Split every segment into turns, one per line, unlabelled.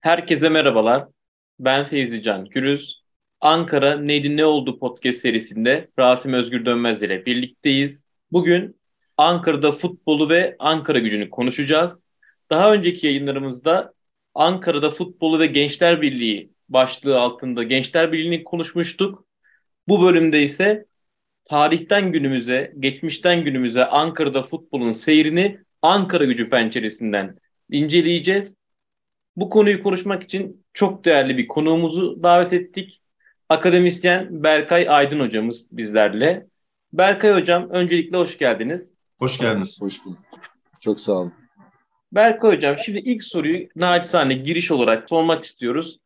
Herkese merhabalar. Ben Feyzi Can Gürüz. Ankara Neydi Ne Oldu podcast serisinde Rasim Özgür Dönmez ile birlikteyiz. Bugün Ankara'da futbolu ve Ankara gücünü konuşacağız. Daha önceki yayınlarımızda Ankara'da futbolu ve Gençler Birliği başlığı altında Gençler Birliği'ni konuşmuştuk. Bu bölümde ise tarihten günümüze, geçmişten günümüze Ankara'da futbolun seyrini Ankara gücü penceresinden inceleyeceğiz. Bu konuyu konuşmak için çok değerli bir konuğumuzu davet ettik. Akademisyen Berkay Aydın hocamız bizlerle. Berkay hocam öncelikle hoş geldiniz.
Hoş geldiniz.
Hoş bulduk. Çok sağ olun.
Berkay hocam şimdi ilk soruyu naçizane giriş olarak sormak istiyoruz.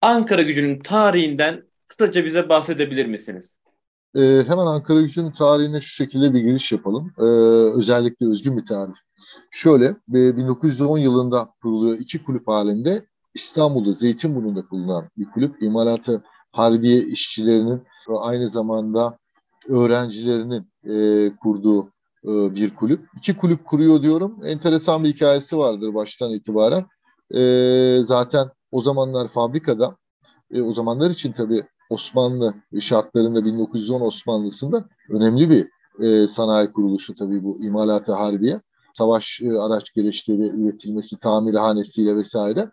Ankara gücünün tarihinden kısaca bize bahsedebilir misiniz?
Ee, hemen Ankara gücünün tarihine şu şekilde bir giriş yapalım. Ee, özellikle özgün bir tarih. Şöyle 1910 yılında kuruluyor iki kulüp halinde İstanbul'da Zeytinburnu'nda bulunan bir kulüp. İmalatı Harbiye işçilerinin ve aynı zamanda öğrencilerinin e, kurduğu e, bir kulüp. İki kulüp kuruyor diyorum. Enteresan bir hikayesi vardır baştan itibaren. E, zaten o zamanlar fabrikada, e, o zamanlar için tabii Osmanlı şartlarında 1910 Osmanlısında önemli bir e, sanayi kuruluşu tabii bu imalatı harbiye savaş e, araç gereçleri üretilmesi, tamirhanesiyle vesaire.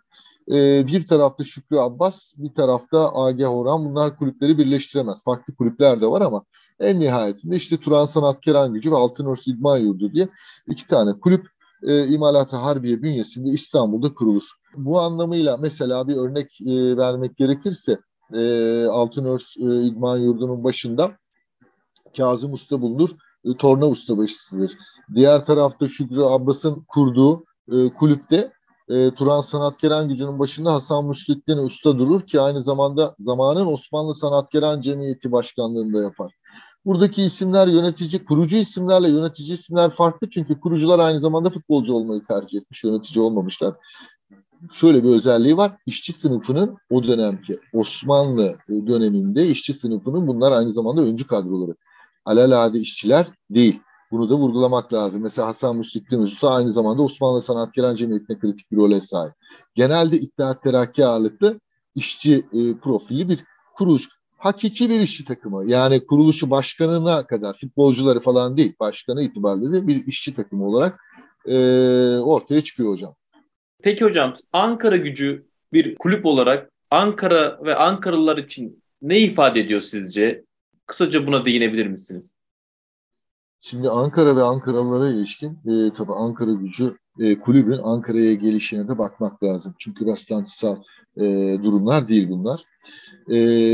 E, bir tarafta Şükrü Abbas, bir tarafta AG Horan bunlar kulüpleri birleştiremez. Farklı kulüpler de var ama en nihayetinde işte Turan Sanatkar Gücü ve Altınörs İdman Yurdu diye iki tane kulüp e, İmalat-ı Harbiye bünyesinde İstanbul'da kurulur. Bu anlamıyla mesela bir örnek e, vermek gerekirse e, Altınörs e, İdman Yurdu'nun başında Kazım Usta bulunur. E, torna ustabaşısıdır. Diğer tarafta Şükrü Abbas'ın kurduğu e, kulüpte e, Turan Sanatkeran Gücü'nün başında Hasan Müslüddin Usta durur ki aynı zamanda zamanın Osmanlı Sanatkeran Cemiyeti Başkanlığı'nda yapar. Buradaki isimler yönetici, kurucu isimlerle yönetici isimler farklı çünkü kurucular aynı zamanda futbolcu olmayı tercih etmiş, yönetici olmamışlar. Şöyle bir özelliği var, işçi sınıfının o dönemki Osmanlı döneminde işçi sınıfının bunlar aynı zamanda öncü kadroları. Alelade işçiler değil. Bunu da vurgulamak lazım. Mesela Hasan Müstikli Usta aynı zamanda Osmanlı Sanatkarı Cemiyeti'ne kritik bir role sahip. Genelde İttihat Terakki ağırlıklı işçi e, profili bir kuruluş. Hakiki bir işçi takımı. Yani kuruluşu başkanına kadar futbolcuları falan değil. Başkanı itibariyle de bir işçi takımı olarak e, ortaya çıkıyor hocam.
Peki hocam Ankara gücü bir kulüp olarak Ankara ve Ankaralılar için ne ifade ediyor sizce? Kısaca buna değinebilir misiniz?
Şimdi Ankara ve Ankaralılara ilişkin e, tabii Ankara gücü e, kulübün Ankara'ya gelişine de bakmak lazım. Çünkü rastlantısal e, durumlar değil bunlar. E,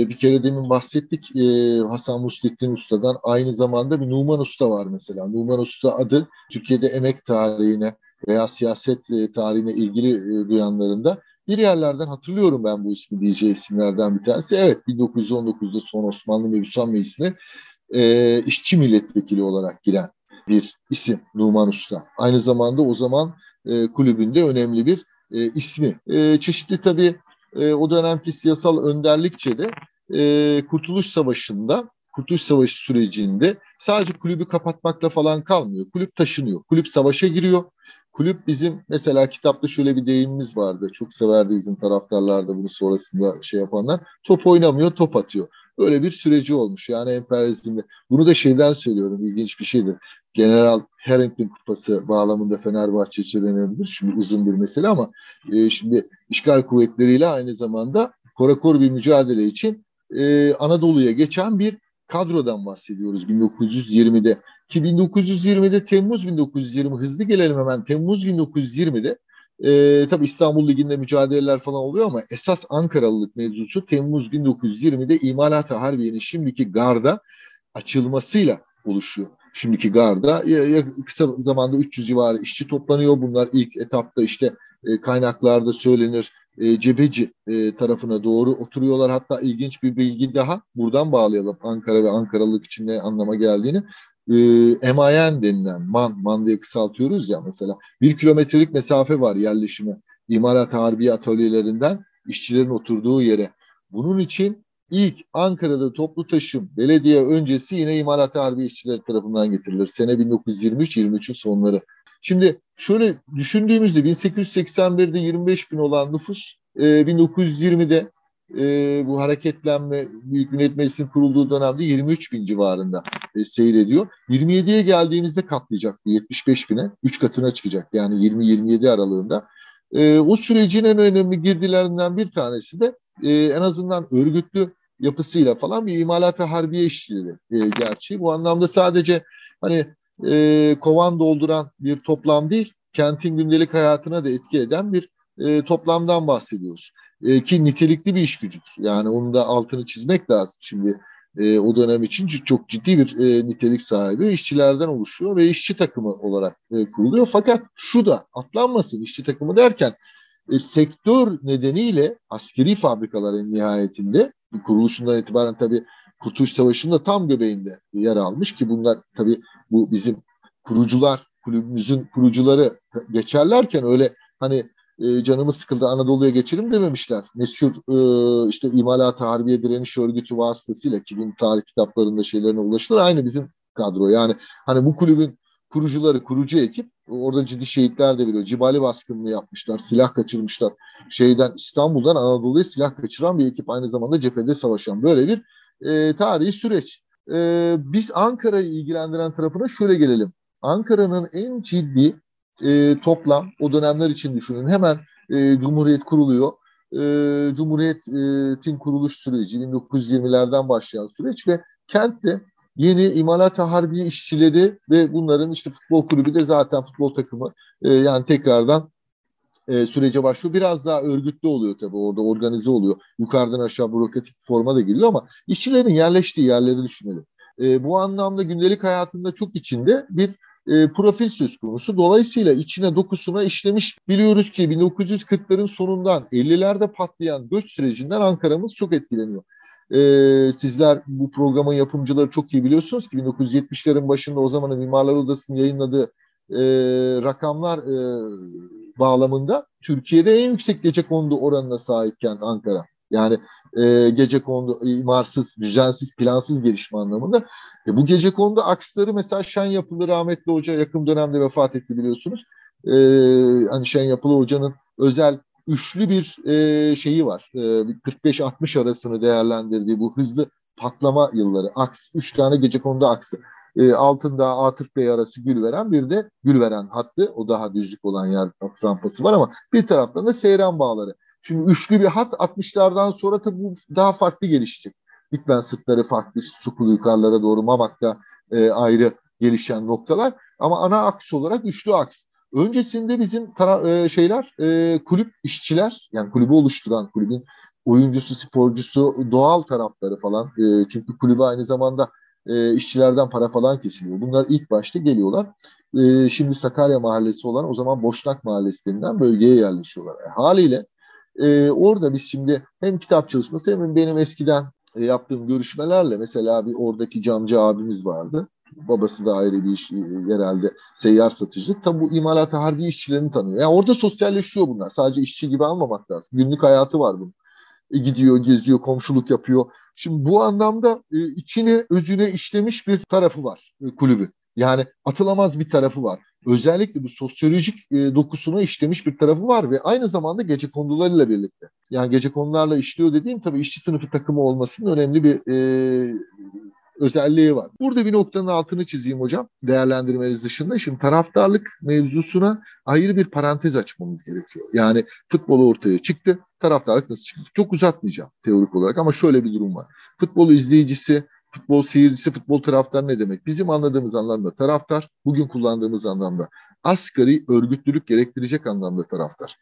bir kere demin bahsettik e, Hasan Muslettin Usta'dan. Aynı zamanda bir Numan Usta var mesela. Numan Usta adı Türkiye'de emek tarihine veya siyaset e, tarihine ilgili e, duyanlarında bir yerlerden hatırlıyorum ben bu ismi diyeceği isimlerden bir tanesi. Evet 1919'da son Osmanlı Mebusan Meclisi'ne e, işçi milletvekili olarak giren bir isim Numan Usta. Aynı zamanda o zaman e, kulübünde önemli bir e, ismi. E, çeşitli tabii e, o dönemki siyasal önderlikçe de e, Kurtuluş Savaşı'nda Kurtuluş Savaşı sürecinde sadece kulübü kapatmakla falan kalmıyor. Kulüp taşınıyor. Kulüp savaşa giriyor. Kulüp bizim mesela kitapta şöyle bir deyimimiz vardı. Çok severdi bizim taraftarlar da bunu sonrasında şey yapanlar. Top oynamıyor, top atıyor. Öyle bir süreci olmuş yani emperyalizmde. Bunu da şeyden söylüyorum ilginç bir şeydir. General Harrington Kupası bağlamında Fenerbahçe için. Şimdi uzun bir mesele ama e, şimdi işgal kuvvetleriyle aynı zamanda korakor bir mücadele için e, Anadolu'ya geçen bir kadrodan bahsediyoruz 1920'de. Ki 1920'de Temmuz 1920 hızlı gelelim hemen Temmuz 1920'de e, tabii İstanbul Ligi'nde mücadeleler falan oluyor ama esas Ankaralılık mevzusu Temmuz 1920'de İmalat-ı Harbiye'nin şimdiki garda açılmasıyla oluşuyor. şimdiki garda ya, ya kısa zamanda 300 civarı işçi toplanıyor. Bunlar ilk etapta işte e, kaynaklarda söylenir e, Cebeci e, tarafına doğru oturuyorlar. Hatta ilginç bir bilgi daha buradan bağlayalım Ankara ve Ankaralılık için ne anlama geldiğini. E, MIN denilen man, man diye kısaltıyoruz ya mesela. Bir kilometrelik mesafe var yerleşimi imalat harbiye atölyelerinden işçilerin oturduğu yere. Bunun için ilk Ankara'da toplu taşım belediye öncesi yine imalat harbiye işçileri tarafından getirilir. Sene 1923-23'ün sonları. Şimdi şöyle düşündüğümüzde 1881'de 25 bin olan nüfus e, 1920'de e, bu hareketlenme Büyük Millet Meclisi'nin kurulduğu dönemde 23 bin civarında e, seyrediyor. 27'ye geldiğimizde katlayacak bu 75 bine. 3 katına çıkacak yani 20-27 aralığında. E, o sürecin en önemli girdilerinden bir tanesi de e, en azından örgütlü yapısıyla falan bir imalata harbiye işçileri e, gerçeği. Bu anlamda sadece hani e, kovan dolduran bir toplam değil, kentin gündelik hayatına da etki eden bir e, toplamdan bahsediyoruz. E, ki nitelikli bir iş gücüdür. Yani onun da altını çizmek lazım. Şimdi e, o dönem için çok ciddi bir e, nitelik sahibi işçilerden oluşuyor ve işçi takımı olarak e, kuruluyor. Fakat şu da atlanmasın işçi takımı derken e, sektör nedeniyle askeri fabrikaların nihayetinde kuruluşundan itibaren tabii Kurtuluş Savaşı'nın da tam göbeğinde yer almış ki bunlar tabii bu bizim kurucular, kulübümüzün kurucuları geçerlerken öyle hani e, canımız sıkıldı Anadolu'ya geçelim dememişler. Meşhur e, işte imalat harbiye direniş örgütü vasıtasıyla ki bunun tarih kitaplarında şeylerine ulaşılır. Aynı bizim kadro. Yani hani bu kulübün kurucuları, kurucu ekip orada ciddi şehitler de veriyor. Cibali baskınını yapmışlar, silah kaçırmışlar. Şeyden İstanbul'dan Anadolu'ya silah kaçıran bir ekip aynı zamanda cephede savaşan böyle bir e, tarihi süreç. E, biz Ankara'yı ilgilendiren tarafına şöyle gelelim. Ankara'nın en ciddi e, toplam o dönemler için düşünün. Hemen e, Cumhuriyet kuruluyor. E, Cumhuriyet'in kuruluş süreci 1920'lerden başlayan süreç ve kentte yeni imalat harbiye işçileri ve bunların işte futbol kulübü de zaten futbol takımı e, yani tekrardan e, sürece başlıyor. Biraz daha örgütlü oluyor tabii orada organize oluyor. Yukarıdan aşağı bürokratik forma da giriyor ama işçilerin yerleştiği yerleri düşünelim. E, bu anlamda gündelik hayatında çok içinde bir e, profil söz konusu. Dolayısıyla içine dokusuna işlemiş. Biliyoruz ki 1940'ların sonundan 50'lerde patlayan göç sürecinden Ankara'mız çok etkileniyor. E, sizler bu programın yapımcıları çok iyi biliyorsunuz ki 1970'lerin başında o zamanın Mimarlar Odası'nın yayınladığı e, rakamlar e, bağlamında Türkiye'de en yüksek gece kondu oranına sahipken Ankara. Yani e, gece kondu imarsız, düzensiz, plansız gelişme anlamında. E, bu gece kondu aksları mesela Şen Yapılı rahmetli hoca yakın dönemde vefat etti biliyorsunuz. E, hani Şen Yapılı hocanın özel üçlü bir e, şeyi var. E, 45-60 arasını değerlendirdiği bu hızlı patlama yılları. Aks, üç tane gece konuda aksı. E, altında Atıf Bey arası gül veren bir de gül veren hattı. O daha düzlük olan yer rampası var ama bir taraftan da seyran bağları. Şimdi üçlü bir hat 60'lardan sonra tabii bu daha farklı gelişecek. Dikmen sırtları farklı, sukulu yukarılara doğru Mamak'ta e, ayrı gelişen noktalar. Ama ana aks olarak üçlü aks. Öncesinde bizim tara- e, şeyler, e, kulüp işçiler, yani kulübü oluşturan kulübün oyuncusu, sporcusu, doğal tarafları falan. E, çünkü kulübü aynı zamanda e, işçilerden para falan kesiliyor. Bunlar ilk başta geliyorlar. E, şimdi Sakarya Mahallesi olan o zaman Boşnak Mahallesi denilen bölgeye yerleşiyorlar. E, haliyle e, orada biz şimdi hem kitap çalışması hem benim eskiden e, yaptığım görüşmelerle mesela bir oradaki camcı abimiz vardı. Babası da ayrı bir iş e, yerelde seyyar satıcı. Tabi bu imalata harbi işçilerini tanıyor. Yani orada sosyalleşiyor bunlar. Sadece işçi gibi almamak lazım. Günlük hayatı var bunun. E, gidiyor, geziyor, komşuluk yapıyor. Şimdi bu anlamda e, içine, özüne işlemiş bir tarafı var e, kulübü. Yani atılamaz bir tarafı var. Özellikle bu sosyolojik e, dokusuna işlemiş bir tarafı var ve aynı zamanda gece konularıyla birlikte. Yani gece konularla işliyor dediğim tabii işçi sınıfı takımı olmasının önemli bir e, özelliği var. Burada bir noktanın altını çizeyim hocam değerlendirmeniz dışında. Şimdi taraftarlık mevzusuna ayrı bir parantez açmamız gerekiyor. Yani futbol ortaya çıktı. Taraftarlık nasıl çıktı? Çok uzatmayacağım teorik olarak ama şöyle bir durum var. Futbol izleyicisi, futbol seyircisi, futbol taraftar ne demek? Bizim anladığımız anlamda taraftar, bugün kullandığımız anlamda asgari örgütlülük gerektirecek anlamda taraftar.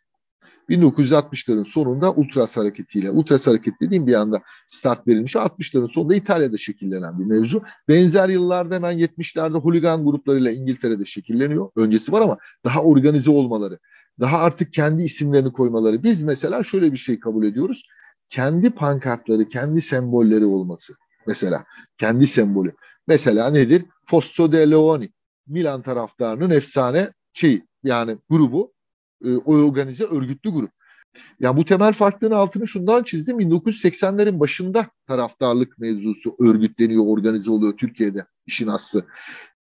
1960'ların sonunda Ultras hareketiyle, Ultras hareket dediğim bir anda start verilmiş. 60'ların sonunda İtalya'da şekillenen bir mevzu. Benzer yıllarda hemen 70'lerde holigan gruplarıyla İngiltere'de şekilleniyor. Öncesi var ama daha organize olmaları, daha artık kendi isimlerini koymaları. Biz mesela şöyle bir şey kabul ediyoruz. Kendi pankartları, kendi sembolleri olması. Mesela kendi sembolü. Mesela nedir? Fosso de Leoni. Milan taraftarının efsane şeyi yani grubu e, organize örgütlü grup. Ya bu temel farklığın altını şundan çizdim. 1980'lerin başında taraftarlık mevzusu örgütleniyor, organize oluyor Türkiye'de işin aslı.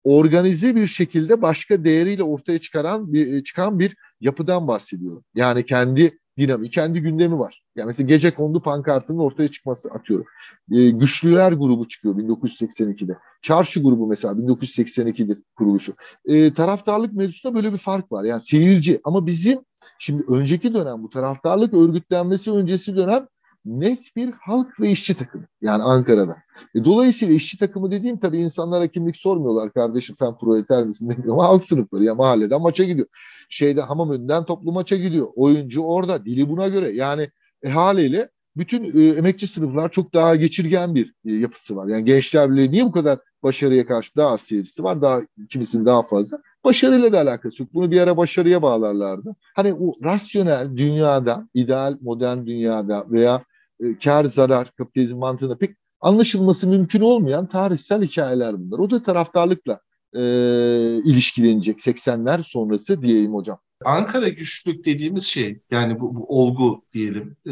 Organize bir şekilde başka değeriyle ortaya çıkaran bir çıkan bir yapıdan bahsediyorum. Yani kendi dinamik, kendi gündemi var. Yani mesela gece kondu pankartının ortaya çıkması atıyorum. E, Güçlüler grubu çıkıyor 1982'de. Çarşı grubu mesela 1982'dir kuruluşu. E, taraftarlık mevzusunda böyle bir fark var. Yani seyirci ama bizim şimdi önceki dönem bu taraftarlık örgütlenmesi öncesi dönem net bir halk ve işçi takımı. Yani Ankara'da. E, dolayısıyla işçi takımı dediğim tabii insanlara kimlik sormuyorlar kardeşim sen proleter misin demiyor ama halk sınıfları ya mahalleden maça gidiyor. Şeyde hamam önünden toplu maça gidiyor. Oyuncu orada dili buna göre yani e, haliyle bütün e, emekçi sınıflar çok daha geçirgen bir e, yapısı var. Yani Gençler Birliği niye bu kadar başarıya karşı daha az seyircisi var, daha kimisinin daha fazla. Başarıyla da alakası yok. Bunu bir ara başarıya bağlarlardı. Hani o rasyonel dünyada, ideal modern dünyada veya e, kar zarar kapitalizm mantığında pek anlaşılması mümkün olmayan tarihsel hikayeler bunlar. O da taraftarlıkla e, ilişkilenecek 80'ler sonrası diyeyim hocam.
Ankara güçlük dediğimiz şey yani bu, bu olgu diyelim. Ee,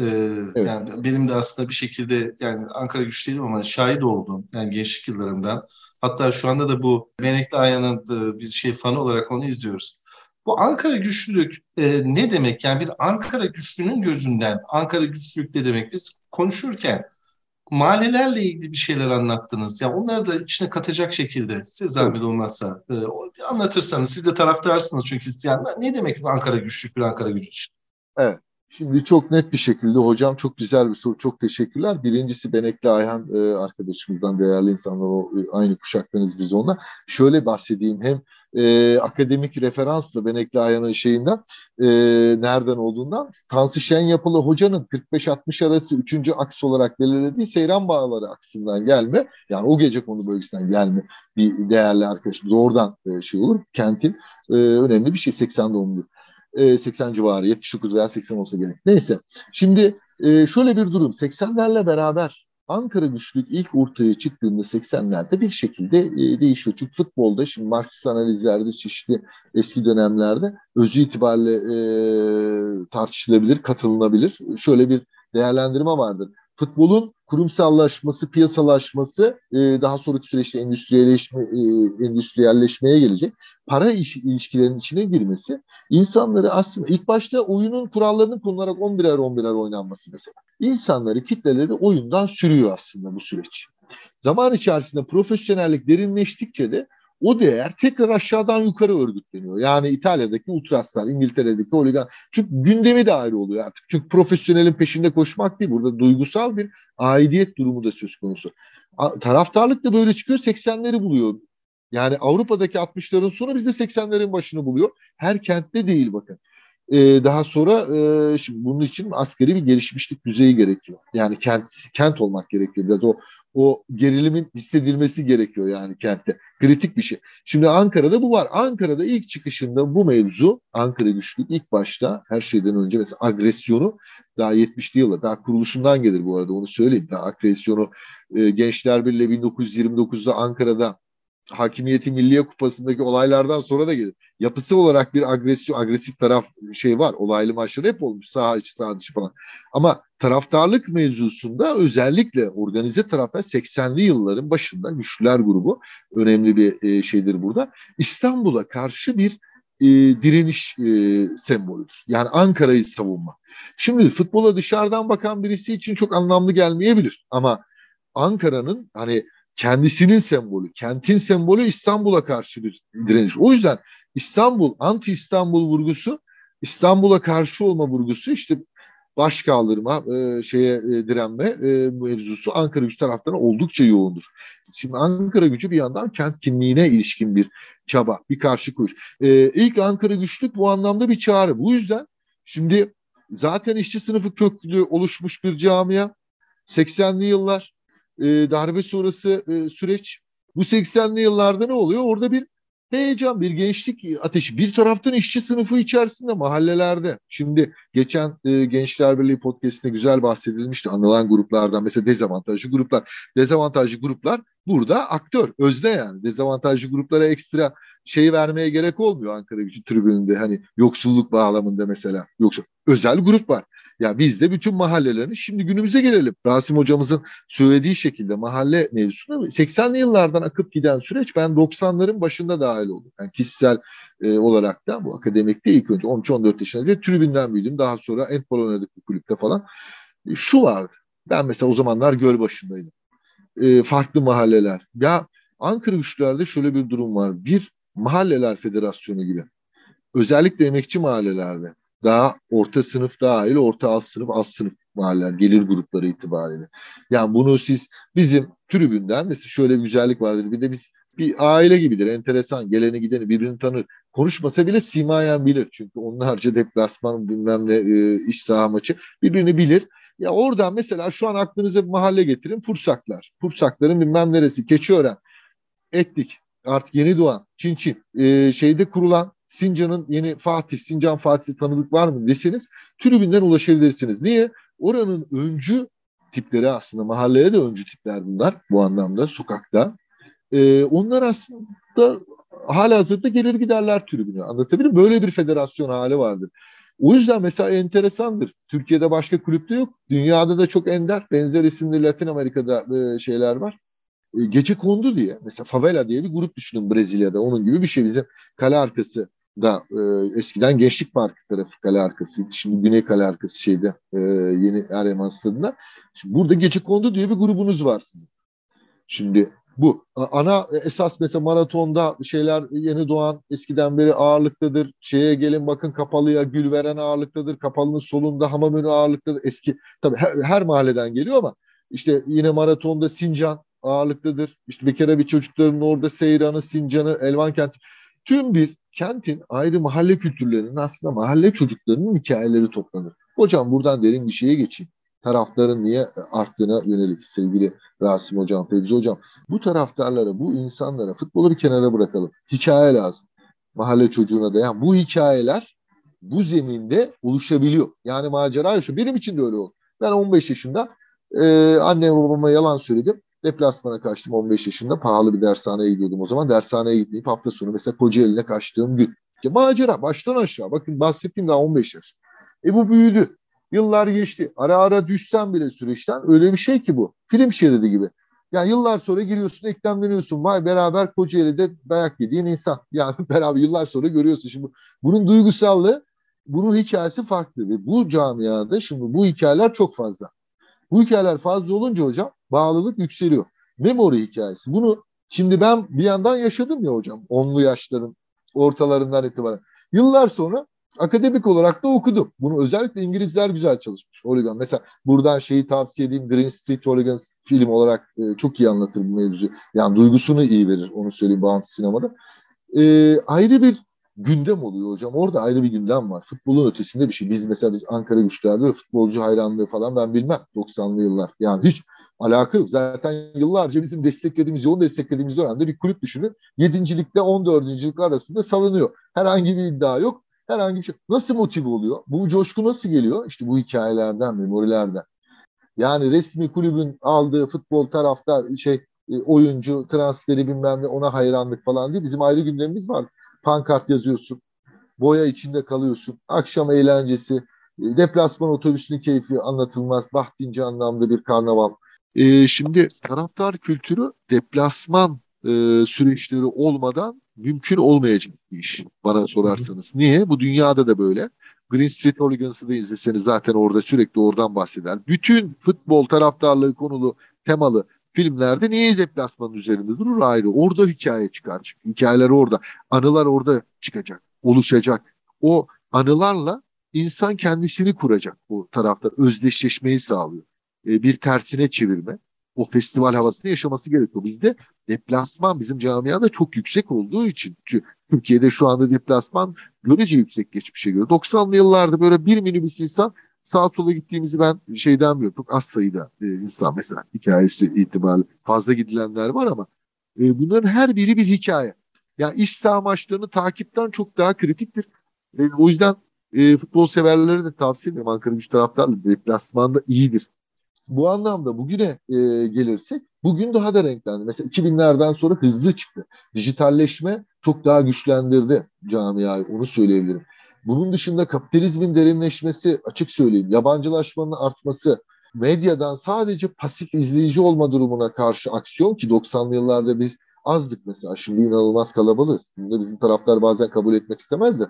evet. Yani benim de aslında bir şekilde yani Ankara güç değilim ama şahit oldum yani gençlik yıllarımdan. Hatta şu anda da bu Menekli Aya'nın bir şey fanı olarak onu izliyoruz. Bu Ankara güçlülük e, ne demek? Yani bir Ankara güçlünün gözünden Ankara güçlülük ne demek? Biz konuşurken mahallelerle ilgili bir şeyler anlattınız. Ya yani onları da içine katacak şekilde size zahmet olmazsa e, anlatırsanız siz de taraftarsınız çünkü yani ne demek Ankara güçlük bir Ankara gücü için?
Evet. Şimdi çok net bir şekilde hocam çok güzel bir soru. Çok teşekkürler. Birincisi Benekli Ayhan e, arkadaşımızdan değerli insanlar o e, aynı kuşaktanız biz onunla. Şöyle bahsedeyim hem e, akademik referansla Benekli Ayhan'ın şeyinden e, nereden olduğundan Tansi Şen yapılı hocanın 45-60 arası 3. aks olarak belirlediği Seyran Bağları aksından gelme yani o gece konu bölgesinden gelme bir değerli arkadaşımız oradan e, şey olur. Kentin e, önemli bir şey 80 doğumlu. 80 civarı 79 veya 80 olsa gerek. Neyse şimdi e, şöyle bir durum 80'lerle beraber Ankara güçlük ilk ortaya çıktığında 80'lerde bir şekilde e, değişiyor. Çünkü futbolda şimdi Marksist analizlerde çeşitli eski dönemlerde özü itibariyle e, tartışılabilir, katılınabilir. Şöyle bir değerlendirme vardır. Futbolun kurumsallaşması, piyasalaşması e, daha sonraki süreçte endüstriyelleşme, e, endüstriyelleşmeye gelecek. Para iş, ilişkilerinin içine girmesi insanları aslında ilk başta oyunun kurallarının konularak 11'er 11'er oynanması mesela. İnsanları, kitleleri oyundan sürüyor aslında bu süreç. Zaman içerisinde profesyonellik derinleştikçe de o değer tekrar aşağıdan yukarı örgütleniyor. Yani İtalya'daki ultraslar, İngiltere'deki oligan. Çünkü gündemi de ayrı oluyor artık. Çünkü profesyonelin peşinde koşmak değil. Burada duygusal bir aidiyet durumu da söz konusu. Taraftarlık da böyle çıkıyor 80'leri buluyor. Yani Avrupa'daki 60'ların sonu bizde 80'lerin başını buluyor. Her kentte değil bakın. Ee, daha sonra e, şimdi bunun için askeri bir gelişmişlik düzeyi gerekiyor. Yani kent kent olmak gerekiyor. Biraz o o gerilimin hissedilmesi gerekiyor yani kentte. Kritik bir şey. Şimdi Ankara'da bu var. Ankara'da ilk çıkışında bu mevzu Ankara güçlük ilk başta her şeyden önce mesela agresyonu daha 70'li yıllar daha kuruluşundan gelir bu arada onu söyleyeyim. Daha agresyonu e, Gençler Birliği 1929'da Ankara'da Hakimiyeti Milliye Kupası'ndaki olaylardan sonra da gelir. Yapısı olarak bir agresyon, agresif taraf şey var. Olaylı maçlar hep olmuş. Sağ içi, sağ dışı falan. Ama taraftarlık mevzusunda özellikle organize taraftar 80'li yılların başında güçlüler grubu önemli bir e, şeydir burada. İstanbul'a karşı bir e, direniş e, sembolüdür. Yani Ankara'yı savunma. Şimdi futbola dışarıdan bakan birisi için çok anlamlı gelmeyebilir ama Ankara'nın hani kendisinin sembolü, kentin sembolü İstanbul'a karşı bir direniş. O yüzden İstanbul, anti İstanbul vurgusu, İstanbul'a karşı olma vurgusu işte baş kaldırma, e, şeye e, direnme e, mevzusu Ankara gücü taraftarına oldukça yoğundur. Şimdi Ankara gücü bir yandan kent kimliğine ilişkin bir çaba, bir karşı koyuş. E, ilk Ankara güçlük bu anlamda bir çağrı. Bu yüzden şimdi Zaten işçi sınıfı köklü oluşmuş bir camia. 80'li yıllar e, darbe sonrası e, süreç. Bu 80'li yıllarda ne oluyor? Orada bir heyecan, bir gençlik ateşi. Bir taraftan işçi sınıfı içerisinde mahallelerde. Şimdi geçen e, Gençler Birliği podcastinde güzel bahsedilmişti anılan gruplardan. Mesela dezavantajlı gruplar. Dezavantajlı gruplar burada aktör, özde yani. Dezavantajlı gruplara ekstra şey vermeye gerek olmuyor Ankara Gücü tribününde. Hani yoksulluk bağlamında mesela. Yoksa özel grup var. Ya biz de bütün mahallelerini şimdi günümüze gelelim. Rasim hocamızın söylediği şekilde mahalle mevzusuna 80'li yıllardan akıp giden süreç ben 90'ların başında dahil oldum. Yani kişisel e, olarak da bu akademikte ilk önce 13-14 yaşında tribünden büyüdüm. Daha sonra Entbol oynadık bir kulüpte falan. E, şu vardı. Ben mesela o zamanlar göl başındaydım. E, farklı mahalleler. Ya Ankara güçlerde şöyle bir durum var. Bir mahalleler federasyonu gibi. Özellikle emekçi mahallelerde daha orta sınıf dahil orta alt sınıf alt sınıf mahalleler gelir grupları itibariyle. Yani bunu siz bizim tribünden mesela şöyle bir güzellik vardır. Bir de biz bir aile gibidir. Enteresan. Geleni gideni birbirini tanır. Konuşmasa bile simayen bilir. Çünkü onlarca deplasman bilmem ne e, iş saha maçı birbirini bilir. Ya oradan mesela şu an aklınıza bir mahalle getirin. Pursaklar. Pursakların bilmem neresi. Keçiören. Etlik. Artık yeni doğan. Çin Çin. E, şeyde kurulan Sincan'ın yeni Fatih, Sincan Fatih'i tanıdık var mı deseniz tribünden ulaşabilirsiniz. Niye? Oranın öncü tipleri aslında mahalleye de öncü tipler bunlar bu anlamda sokakta. Ee, onlar aslında hala hazırda gelir giderler tribüne. Anlatabilir miyim? Böyle bir federasyon hali vardır. O yüzden mesela enteresandır. Türkiye'de başka kulüpte yok. Dünyada da çok ender. Benzer isimli Latin Amerika'da e, şeyler var. E, gece kondu diye. Mesela Favela diye bir grup düşünün Brezilya'da. Onun gibi bir şey. Bizim kale arkası da e, eskiden Gençlik Parkı tarafı kale arkasıydı. Şimdi Güney Kale arkası şeyde e, yeni Eryaman stadında. Şimdi burada Gece Kondu diye bir grubunuz var sizin. Şimdi bu ana esas mesela maratonda şeyler yeni doğan eskiden beri ağırlıktadır. Şeye gelin bakın kapalıya gül veren ağırlıktadır. Kapalının solunda hamam önü ağırlıktadır. Eski tabii her, her mahalleden geliyor ama işte yine maratonda Sincan ağırlıktadır. İşte Bekara bir çocukların orada Seyran'ı, Sincan'ı, Elvan kenti. Tüm bir kentin ayrı mahalle kültürlerinin aslında mahalle çocuklarının hikayeleri toplanır. Hocam buradan derin bir şeye geçeyim. Tarafların niye arttığına yönelik sevgili Rasim Hocam, Fevzi Hocam. Bu taraftarlara, bu insanlara futbolu bir kenara bırakalım. Hikaye lazım. Mahalle çocuğuna dayan. Bu hikayeler bu zeminde oluşabiliyor. Yani macera şu. Benim için de öyle oldu. Ben 15 yaşında e, anne babama yalan söyledim. Deplasmana kaçtım 15 yaşında. Pahalı bir dershaneye gidiyordum o zaman. Dershaneye gitmeyip hafta sonu mesela Kocaeli'ne kaçtığım gün. İşte macera baştan aşağı. Bakın bahsettiğim daha 15 yaş. E bu büyüdü. Yıllar geçti. Ara ara düşsem bile süreçten öyle bir şey ki bu. Film şeridi gibi. Yani yıllar sonra giriyorsun, eklemleniyorsun. Vay beraber Kocaeli'de dayak yediğin insan. Yani beraber yıllar sonra görüyorsun. Şimdi bunun duygusallığı, bunun hikayesi farklı. Ve bu camiada şimdi bu hikayeler çok fazla. Bu hikayeler fazla olunca hocam bağlılık yükseliyor. Memory hikayesi. Bunu şimdi ben bir yandan yaşadım ya hocam. Onlu yaşların ortalarından itibaren. Yıllar sonra akademik olarak da okudum. Bunu özellikle İngilizler güzel çalışmış. Hooligan. Mesela buradan şeyi tavsiye edeyim. Green Street Hooligans film olarak e, çok iyi anlatır bu mevzu. Yani duygusunu iyi verir. Onu söyleyeyim bağımsız sinemada. E, ayrı bir gündem oluyor hocam. Orada ayrı bir gündem var. Futbolun ötesinde bir şey. Biz mesela biz Ankara güçlerde futbolcu hayranlığı falan ben bilmem 90'lı yıllar. Yani hiç alaka yok. Zaten yıllarca bizim desteklediğimiz, yoğun desteklediğimiz dönemde bir kulüp düşünün. 7. ligde 14. lig arasında salınıyor. Herhangi bir iddia yok. Herhangi bir şey. Nasıl motive oluyor? Bu coşku nasıl geliyor? İşte bu hikayelerden, memorilerden. Yani resmi kulübün aldığı futbol taraftar şey e, oyuncu transferi bilmem ne ona hayranlık falan değil. Bizim ayrı gündemimiz var. Pankart yazıyorsun. Boya içinde kalıyorsun. Akşam eğlencesi. E, deplasman otobüsünün keyfi anlatılmaz. Bahtince anlamda bir karnaval. Ee, şimdi taraftar kültürü deplasman e, süreçleri olmadan mümkün olmayacak bir iş bana sorarsanız. Niye? Bu dünyada da böyle. Green Street Hooligans'ı da izleseniz zaten orada sürekli oradan bahseder. Bütün futbol taraftarlığı konulu temalı filmlerde niye deplasmanın üzerinde durur ayrı. Orada hikaye çıkar. Çünkü hikayeler orada. Anılar orada çıkacak. Oluşacak. O anılarla insan kendisini kuracak bu taraftar. Özdeşleşmeyi sağlıyor. E, bir tersine çevirme. o festival havasını yaşaması gerekiyor. Bizde deplasman bizim camiada çok yüksek olduğu için Türkiye'de şu anda deplasman görece yüksek geçmişe göre. 90'lı yıllarda böyle bir minibüs insan sağa sola gittiğimizi ben şeyden biliyorum. Çok az sayıda e, insan mesela hikayesi itibariyle fazla gidilenler var ama e, bunların her biri bir hikaye. Yani iş saha maçlarını takipten çok daha kritiktir. O yüzden e, futbol severlere de tavsiye ederim. Ankara güç taraftarları deplasmanda iyidir. Bu anlamda bugüne e, gelirsek bugün daha da renklendi. Mesela 2000'lerden sonra hızlı çıktı. Dijitalleşme çok daha güçlendirdi camiayı onu söyleyebilirim. Bunun dışında kapitalizmin derinleşmesi açık söyleyeyim yabancılaşmanın artması medyadan sadece pasif izleyici olma durumuna karşı aksiyon ki 90'lı yıllarda biz azdık mesela şimdi inanılmaz kalabalığız. Bunu bizim taraftar bazen kabul etmek istemez de.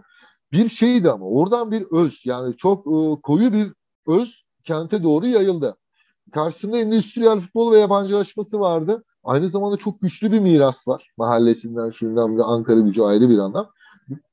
Bir şeydi ama oradan bir öz yani çok e, koyu bir öz kente doğru yayıldı. Karşısında endüstriyel futbol ve yabancılaşması vardı. Aynı zamanda çok güçlü bir miras var. Mahallesinden şundan Ankara gücü ayrı bir anlam.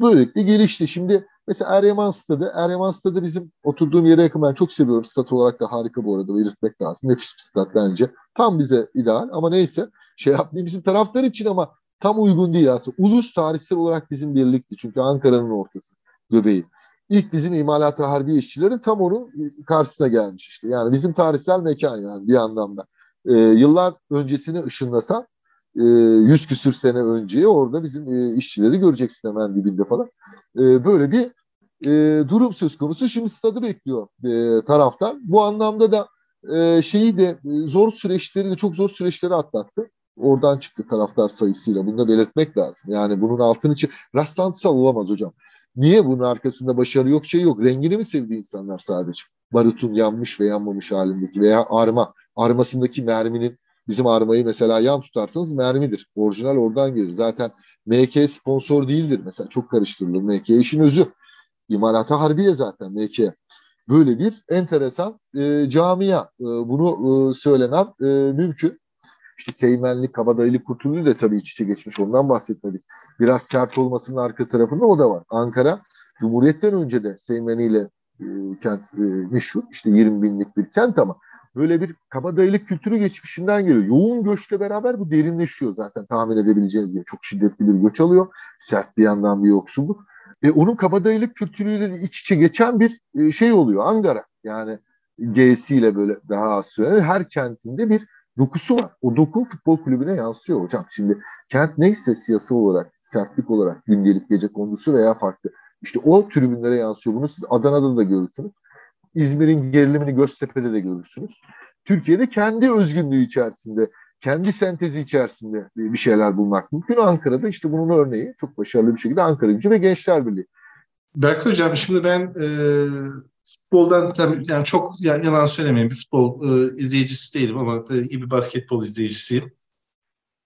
Böylelikle gelişti. Şimdi mesela Eryaman Stadı. Eryaman Stadı bizim oturduğum yere yakın. Ben çok seviyorum. Stat olarak da harika bu arada. Belirtmek lazım. Nefis bir stat bence. Tam bize ideal ama neyse. Şey yapmayayım bizim taraftar için ama tam uygun değil aslında. Ulus tarihsel olarak bizim birlikti. Çünkü Ankara'nın ortası. Göbeği. İlk bizim imalatı harbi işçileri tam onun karşısına gelmiş işte. Yani bizim tarihsel mekan yani bir anlamda. Ee, yıllar öncesine ışınlasan e, yüz küsür sene önceye orada bizim e, işçileri göreceksin hemen dibinde falan. E, böyle bir e, durum söz konusu. Şimdi stadı bekliyor e, taraftar. Bu anlamda da e, şeyi de e, zor süreçleri de çok zor süreçleri atlattı. Oradan çıktı taraftar sayısıyla. Bunu da belirtmek lazım. Yani bunun altını için rastlantısal olamaz hocam. Niye bunun arkasında başarı yok şey yok. Rengini mi sevdi insanlar sadece? Barutun yanmış ve yanmamış halindeki veya arma. Armasındaki merminin bizim armayı mesela yan tutarsanız mermidir. Orijinal oradan gelir. Zaten MK sponsor değildir. Mesela çok karıştırılır. MK işin özü. İmalata harbiye zaten MK. Böyle bir enteresan e, camia. E, bunu e, söylemem e, mümkün. İşte Seymenlik, Kabadayılık Kurtuluğu da tabii iç içe geçmiş. Ondan bahsetmedik. Biraz sert olmasının arka tarafında o da var. Ankara Cumhuriyet'ten önce de Seymeniyle e, kent e, meşhur. İşte 20 binlik bir kent ama böyle bir kabadayılık kültürü geçmişinden geliyor. Yoğun göçle beraber bu derinleşiyor zaten tahmin edebileceğiniz gibi. Çok şiddetli bir göç alıyor. Sert bir yandan bir yoksulluk. E, onun kabadayılık kültürüyle de iç içe geçen bir e, şey oluyor Ankara. Yani G'siyle böyle daha az söylenen her kentinde bir dokusu var. O doku futbol kulübüne yansıyor hocam. Şimdi kent neyse siyasi olarak, sertlik olarak, gündelik gece kondusu veya farklı. İşte o tribünlere yansıyor. Bunu siz Adana'da da görürsünüz. İzmir'in gerilimini Göztepe'de de görürsünüz. Türkiye'de kendi özgünlüğü içerisinde, kendi sentezi içerisinde bir şeyler bulmak mümkün. Ankara'da işte bunun örneği çok başarılı bir şekilde Ankara Gücü ve Gençler Birliği.
Berk Hocam şimdi ben e, futboldan tabii yani çok yalan söylemeyeyim bir futbol e, izleyicisi değilim ama da iyi bir basketbol izleyicisiyim.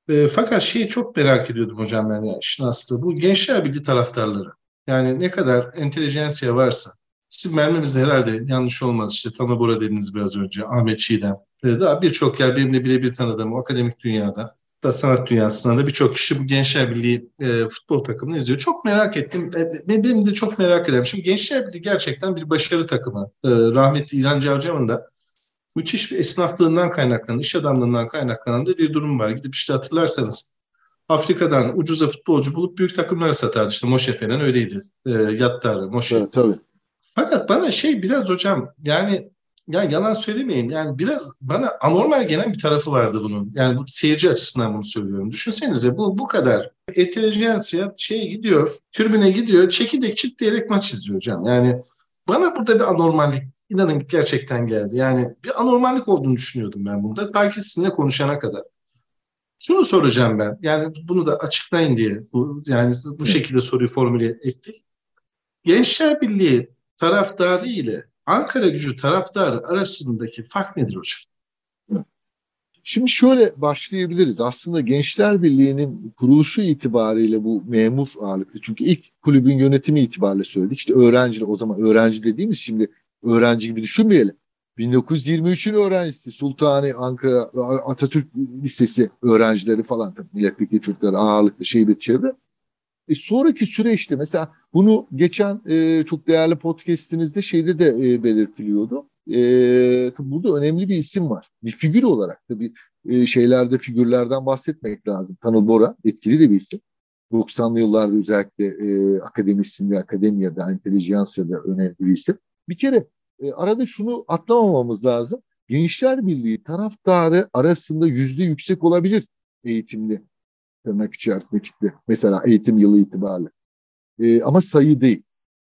E, fakat şeyi çok merak ediyordum hocam yani işin aslı bu Gençler Birliği taraftarları. Yani ne kadar entelijensiya varsa isim vermemiz de herhalde yanlış olmaz. İşte Tanabora dediniz biraz önce, Ahmet Çiğdem. E, daha birçok yer benim de birebir tanıdığım akademik dünyada da sanat dünyasında da birçok kişi bu Gençler Birliği e, futbol takımını izliyor. Çok merak ettim. E, benim de çok merak ederim. Şimdi Gençler Birliği gerçekten bir başarı takımı. E, rahmetli İlhan Cavcav'ın da müthiş bir esnaflığından kaynaklanan, iş adamlığından kaynaklanan da bir durum var. Gidip işte hatırlarsanız Afrika'dan ucuza futbolcu bulup büyük takımlara satardı. İşte Moşe falan öyleydi. E, Yattarı, Moşe.
Evet, tabii.
Fakat bana şey biraz hocam yani ya yalan söylemeyeyim yani biraz bana anormal gelen bir tarafı vardı bunun. Yani bu seyirci açısından bunu söylüyorum. Düşünsenize bu bu kadar entelijensiya şey gidiyor, türbüne gidiyor, çekirdek çit diyerek maç izliyor hocam. Yani bana burada bir anormallik inanın gerçekten geldi. Yani bir anormallik olduğunu düşünüyordum ben bunda. Belki sizinle konuşana kadar. Şunu soracağım ben. Yani bunu da açıklayın diye bu, yani bu şekilde soruyu formüle ettik. Gençler Birliği taraftarı ile Ankara gücü taraftarı arasındaki fark nedir hocam?
Şimdi şöyle başlayabiliriz. Aslında Gençler Birliği'nin kuruluşu itibariyle bu memur ağırlıklı. Çünkü ilk kulübün yönetimi itibariyle söyledik. İşte öğrenci, o zaman öğrenci dediğimiz şimdi öğrenci gibi düşünmeyelim. 1923'ün öğrencisi Sultani Ankara Atatürk Lisesi öğrencileri falan tabii milletvekili çocukları ağırlıklı şey bir çevre. E, sonraki süreçte mesela bunu geçen e, çok değerli podcast'inizde şeyde de e, belirtiliyordu. e, burada önemli bir isim var. Bir figür olarak tabii e, şeylerde figürlerden bahsetmek lazım. Tanıl Bora etkili de bir isim. 90'lı yıllarda özellikle e, akademisyen ve akademiyada, entelijansiyada önemli bir isim. Bir kere e, arada şunu atlamamamız lazım. Gençler Birliği taraftarı arasında yüzde yüksek olabilir eğitimli tırnak içerisinde kitle. Mesela eğitim yılı itibariyle. E, ama sayı değil.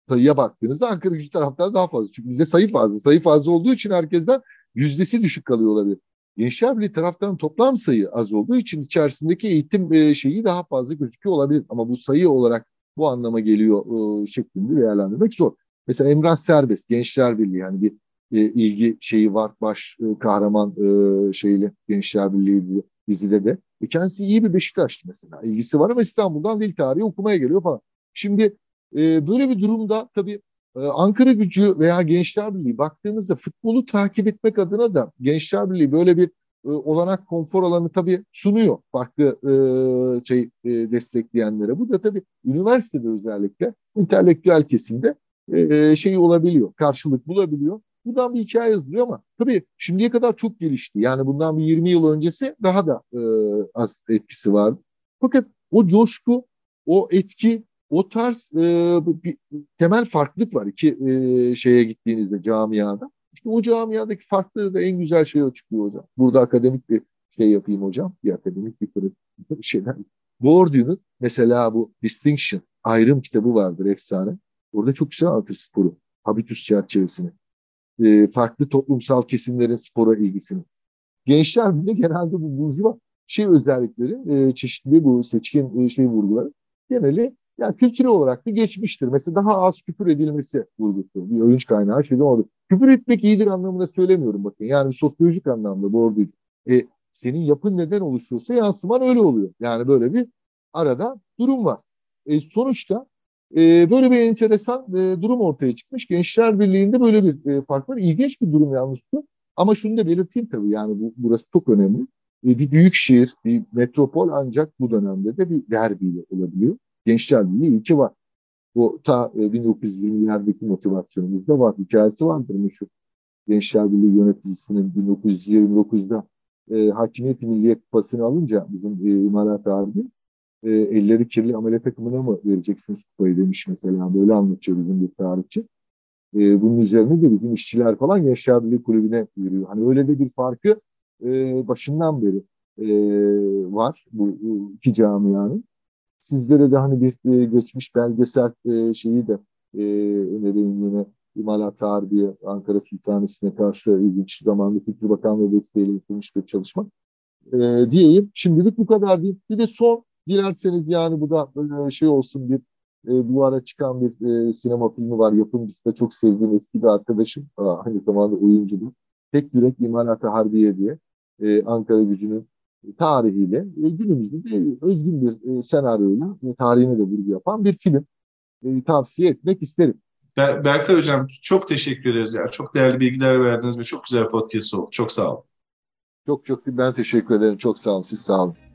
Sayıya baktığınızda Ankara gücü taraftarı daha fazla. Çünkü bizde sayı fazla. Sayı fazla olduğu için herkesten yüzdesi düşük kalıyor olabilir. Gençler Birliği taraftarın toplam sayı az olduğu için içerisindeki eğitim e, şeyi daha fazla gözüküyor olabilir. Ama bu sayı olarak bu anlama geliyor e, şeklinde değerlendirmek zor. Mesela Emrah Serbest, Gençler Birliği yani bir e, ilgi şeyi var baş e, kahraman e, şeyli Gençler Birliği dizide de. E, kendisi iyi bir Beşiktaşlı mesela. İlgisi var ama İstanbul'dan dil tarihi okumaya geliyor falan. Şimdi e, böyle bir durumda tabii e, Ankara gücü veya Gençler Birliği baktığımızda futbolu takip etmek adına da Gençler Birliği böyle bir e, olanak konfor alanı tabii sunuyor farklı e, şey e, destekleyenlere. Bu da tabii üniversitede özellikle entelektüel kesimde e, şey olabiliyor, karşılık bulabiliyor. Buradan bir hikaye yazılıyor ama tabii şimdiye kadar çok gelişti. Yani bundan bir 20 yıl öncesi daha da e, az etkisi vardı. Fakat o coşku, o etki, o tarz e, bir temel farklılık var iki e, şeye gittiğinizde camiada. İşte o camiadaki farkları da en güzel şey o çıkıyor hocam. Burada akademik bir şey yapayım hocam. Bir akademik bir, bir şeyler. Bourdieu'nun mesela bu Distinction, ayrım kitabı vardır efsane. Orada çok güzel anlatır sporu. Habitus çerçevesini. E, farklı toplumsal kesimlerin spora ilgisini. Gençler bile genelde bu burjuva şey özellikleri, e, çeşitli bu seçkin e, şey vurguları geneli yani kültürel olarak da geçmiştir. Mesela daha az küfür edilmesi vurgusu. Bir oyuncu kaynağı şeyde oldu. Küfür etmek iyidir anlamında söylemiyorum bakın. Yani sosyolojik anlamda bu değil. E, senin yapın neden oluşuyorsa yansıman öyle oluyor. Yani böyle bir arada durum var. E, sonuçta e, böyle bir enteresan e, durum ortaya çıkmış. Gençler Birliği'nde böyle bir e, fark var. İlginç bir durum yalnız bu. Ama şunu da belirteyim tabii yani bu, burası çok önemli. E, bir büyük şehir, bir metropol ancak bu dönemde de bir derbiyle olabiliyor. Gençler Birliği ilki var. Bu ta 1920'lerdeki e, motivasyonumuzda var. Hikayesi vardır meşhur. Gençler Birliği yöneticisinin 1929'da e, Hakimiyet Milliye Kupası'nı alınca bizim e, imalat abi e, elleri kirli amele takımına mı vereceksiniz kupayı demiş mesela. Böyle anlatıyor bizim bir tarihçi. E, bunun üzerine de bizim işçiler falan Gençler Birliği Kulübü'ne yürüyor. Hani öyle de bir farkı e, başından beri e, var bu, bu iki camianın. Sizlere de hani bir e, geçmiş belgesel e, şeyi de e, önereyim yine İmalat Harbiye Ankara Sultanisi'ne karşı ilginç zamanda Kültür Bakanlığı desteğiyle yapılmış bir çalışma. E, diyeyim. Şimdilik bu kadar diyeyim. Bir de son dilerseniz yani bu da böyle şey olsun bir e, bu ara çıkan bir e, sinema filmi var. Yapımcısı da çok sevdiğim eski bir arkadaşım. Aa, aynı zamanda oyuncu Tek Yürek İmalat Harbiye diye e, Ankara gücünün tarihiyle e, günümüzde de özgün bir e, senaryoyla e, tarihine de vurgu yapan bir film e, tavsiye etmek isterim.
Ber Berkay Hocam çok teşekkür ederiz. Yani çok değerli bilgiler verdiniz ve çok güzel podcast oldu. Çok sağ olun.
Çok çok ben teşekkür ederim. Çok sağ olun. Siz sağ olun.